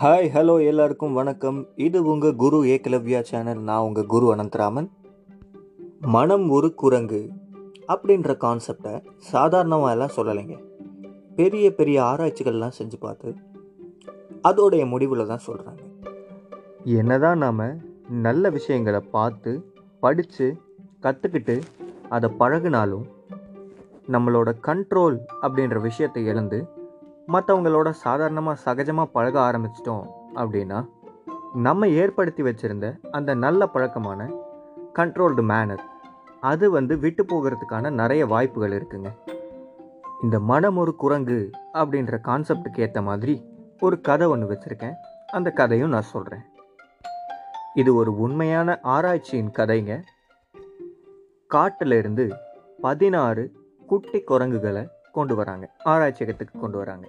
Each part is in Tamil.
ஹாய் ஹலோ எல்லாருக்கும் வணக்கம். இது உங்கள் குரு ஏகலவ்யா சேனல் நான் உங்கள் குரு அனந்தராமன். மனம் ஒரு குரங்கு அப்படின்ற கான்செப்டை சாதாரணமாக எல்லாம் சொல்லலைங்க. பெரிய பெரிய ஆராய்ச்சிகள்லாம் செஞ்சு பார்த்து அதோடைய முடிவில் தான் சொல்கிறாங்க என்னதான் நாம் நல்ல விஷயங்களை பார்த்து படித்து கற்றுக்கிட்டு அதை பழகுனாலும் நம்மளோட கண்ட்ரோல் அப்படின்ற விஷயத்தை இழந்து மற்றவங்களோட சாதாரணமாக சகஜமாக பழக ஆரம்பிச்சிட்டோம் அப்படின்னா நம்ம ஏற்படுத்தி வச்சுருந்த அந்த நல்ல பழக்கமான கண்ட்ரோல்டு மேனர் அது வந்து விட்டு போகிறதுக்கான நிறைய வாய்ப்புகள் இருக்குங்க. இந்த மனம் ஒரு குரங்கு அப்படின்ற கான்செப்டுக்கு ஏற்ற மாதிரி ஒரு கதை ஒன்று வச்சுருக்கேன். அந்த கதையும் நான் சொல்கிறேன் இது ஒரு உண்மையான ஆராய்ச்சியின் கதைங்க. காட்டிலிருந்து பதினாறு குட்டி குரங்குகளை கொண்டு வராங்க. ஆராய்ச்சியகத்துக்கு கொண்டு வராங்க.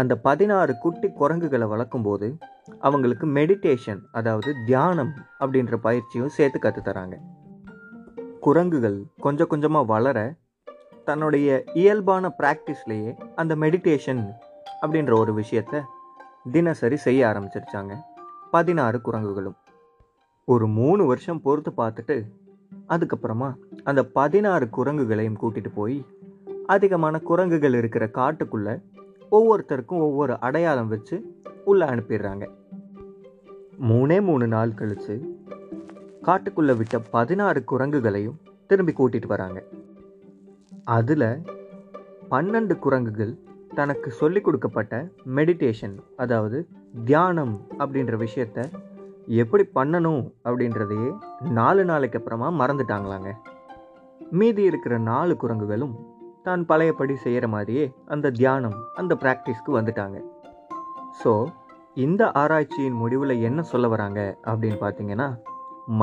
அந்த பதினாறு குட்டி குரங்குகளை வளர்க்கும்போது அவங்களுக்கு மெடிடேஷன் அதாவது தியானம் அப்படின்ற பயிற்சியும் சேர்த்து கற்றுத்தராங்க குரங்குகள் கொஞ்சம் கொஞ்சமாக வளர தன்னுடைய இயல்பான ப்ராக்டிஸ்லேயே அந்த மெடிடேஷன் அப்படின்ற ஒரு விஷயத்த தினசரி செய்ய ஆரம்பிச்சிருச்சாங்க. பதினாறு குரங்குகளும். ஒரு மூணு வருஷம் பொறுத்து பார்த்துட்டு அதுக்கப்புறமா அந்த பதினாறு குரங்குகளையும் கூட்டிட்டு போய் அதிகமான குரங்குகள் இருக்கிற காட்டுக்குள்ளே ஒவ்வொருத்தருக்கும் ஒவ்வொரு அடையாளம் வச்சு உள்ளே அனுப்பிடுறாங்க. மூணே மூணு நாள் கழித்து காட்டுக்குள்ளே விட்ட பதினாறு குரங்குகளையும் திரும்பி கூட்டிகிட்டு வராங்க. அதில் பன்னெண்டு குரங்குகள் தனக்கு சொல்லிக் கொடுக்கப்பட்ட மெடிடேஷன் அதாவது தியானம் அப்படின்ற விஷயத்த எப்படி பண்ணணும் அப்படின்றதையே நாலு நாளைக்கு அப்புறமா மறந்துட்டாங்களாங்க. மீதி இருக்கிற நாலு குரங்குகளும் தான் பழையபடி செய்கிற மாதிரியே அந்த தியானம் அந்த ப்ராக்டிஸ்க்கு வந்துட்டாங்க. ஸோ இந்த ஆராய்ச்சியின் முடிவில் என்ன சொல்ல வராங்க அப்படின்னு பார்த்தீங்கன்னா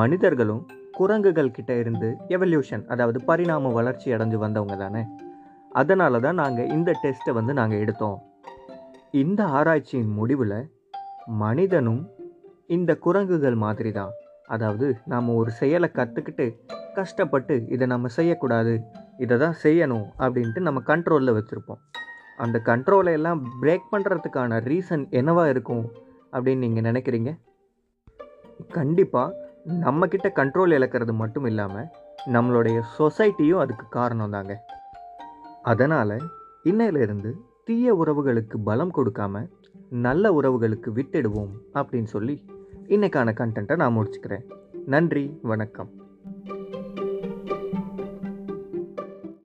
மனிதர்களும் குரங்குகள் கிட்ட இருந்து எவல்யூஷன் அதாவது பரிணாம வளர்ச்சி அடைஞ்சு வந்தவங்க தானே. அதனால தான் நாங்கள் இந்த டெஸ்ட்டை வந்து நாங்கள் எடுத்தோம். இந்த ஆராய்ச்சியின் முடிவில் மனிதனும் இந்த குரங்குகள் மாதிரி தான் அதாவது நாம் ஒரு செயலை கற்றுக்கிட்டு கஷ்டப்பட்டு இதை நம்ம செய்யக்கூடாது இதை தான் செய்யணும் அப்படின்ட்டு நம்ம கண்ட்ரோலில் வச்சுருப்போம். அந்த கண்ட்ரோலை எல்லாம் பிரேக் பண்ணுறதுக்கான ரீசன் என்னவாக இருக்கும் அப்படின்னு நீங்கள் நினைக்கிறீங்க? கண்டிப்பாக நம்மக்கிட்ட கண்ட்ரோல் இழக்கிறது மட்டும் இல்லாமல் நம்மளுடைய சொசைட்டியும் அதுக்கு காரணம் தாங்க. அதனால் இன்னையிலிருந்து தீய உறவுகளுக்கு பலம் கொடுக்காம நல்ல உறவுகளுக்கு விட்டுடுவோம் அப்படின்னு சொல்லி இன்னைக்கான கண்டென்ட்டை நான் முடிச்சுக்கிறேன். நன்றி வணக்கம்.